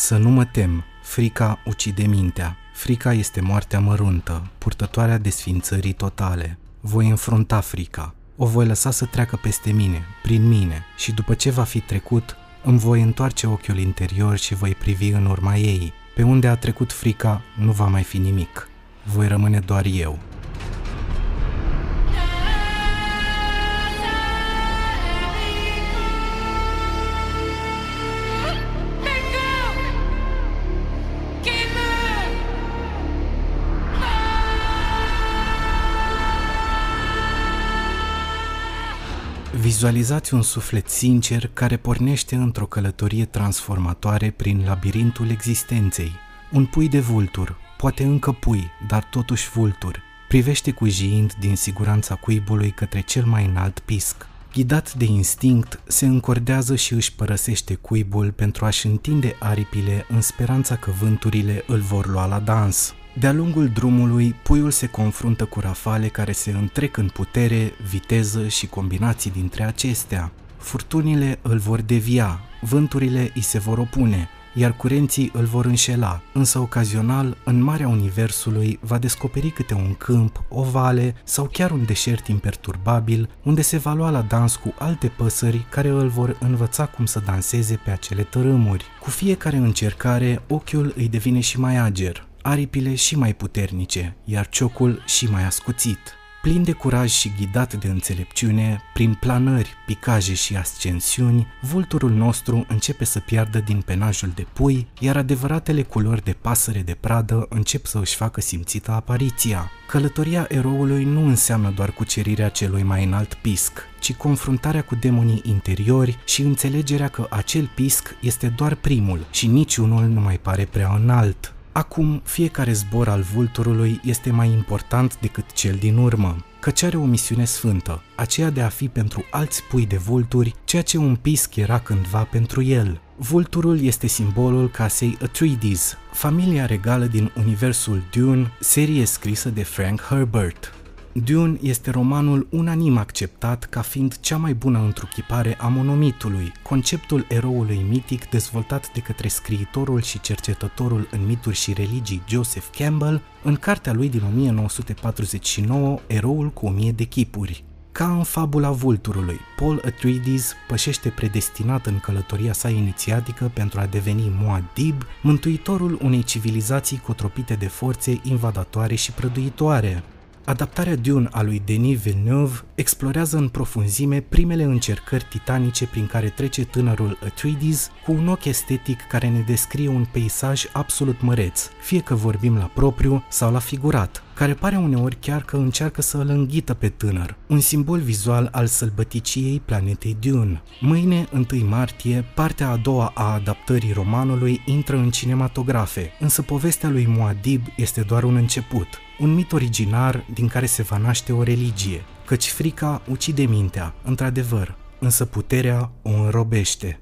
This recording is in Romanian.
Să nu mă tem, frica ucide mintea. Frica este moartea măruntă, purtătoarea desfințării totale. Voi înfrunta frica. O voi lăsa să treacă peste mine, prin mine, și după ce va fi trecut, îmi voi întoarce ochiul interior și voi privi în urma ei. Pe unde a trecut frica, nu va mai fi nimic. Voi rămâne doar eu. Vizualizați un suflet sincer care pornește într-o călătorie transformatoare prin labirintul existenței. Un pui de vultur, poate încă pui, dar totuși vultur, privește cujiind din siguranța cuibului către cel mai înalt pisc. Ghidat de instinct, se încordează și își părăsește cuibul pentru a-și întinde aripile în speranța că vânturile îl vor lua la dans. De-a lungul drumului, puiul se confruntă cu rafale care se întrec în putere, viteză și combinații dintre acestea. Furtunile îl vor devia, vânturile îi se vor opune, iar curenții îl vor înșela, însă ocazional, în marea universului, va descoperi câte un câmp, o vale sau chiar un deșert imperturbabil, unde se va lua la dans cu alte păsări care îl vor învăța cum să danseze pe acele tărâmuri. Cu fiecare încercare, ochiul îi devine și mai ager, aripile și mai puternice, iar ciocul și mai ascuțit. Plin de curaj și ghidat de înțelepciune, prin planări, picaje și ascensiuni, vulturul nostru începe să piardă din penajul de pui, iar adevăratele culori de pasăre de pradă încep să își facă simțită apariția. Călătoria eroului nu înseamnă doar cucerirea celui mai înalt pisc, ci confruntarea cu demonii interiori și înțelegerea că acel pisc este doar primul și niciunul nu mai pare prea înalt. Acum, fiecare zbor al vulturului este mai important decât cel din urmă, căci are o misiune sfântă, aceea de a fi pentru alți pui de vulturi ceea ce un pisc era cândva pentru el. Vulturul este simbolul casei Atreides, familia regală din universul Dune, serie scrisă de Frank Herbert. Dune este romanul unanim acceptat ca fiind cea mai bună întruchipare a monomitului, conceptul eroului mitic dezvoltat de către scriitorul și cercetătorul în mituri și religii Joseph Campbell în cartea lui din 1949, Eroul cu o mie de chipuri. Ca în fabula vulturului, Paul Atreides pășește predestinat în călătoria sa inițiatică pentru a deveni Muad'Dib, mântuitorul unei civilizații cotropite de forțe invadatoare și prăduitoare. Adaptarea Dune a lui Denis Villeneuve explorează în profunzime primele încercări titanice prin care trece tânărul Atreides cu un ochi estetic care ne descrie un peisaj absolut măreț, fie că vorbim la propriu sau la figurat, care pare uneori chiar că încearcă să îl înghită pe tânăr, un simbol vizual al sălbăticiei planetei Dune. Mâine, 1 martie, partea a doua a adaptării romanului intră în cinematografe, însă povestea lui Muad'Dib este doar un început, un mit originar din care se va naște o religie, căci frica ucide mintea, într-adevăr, însă puterea o înrobește.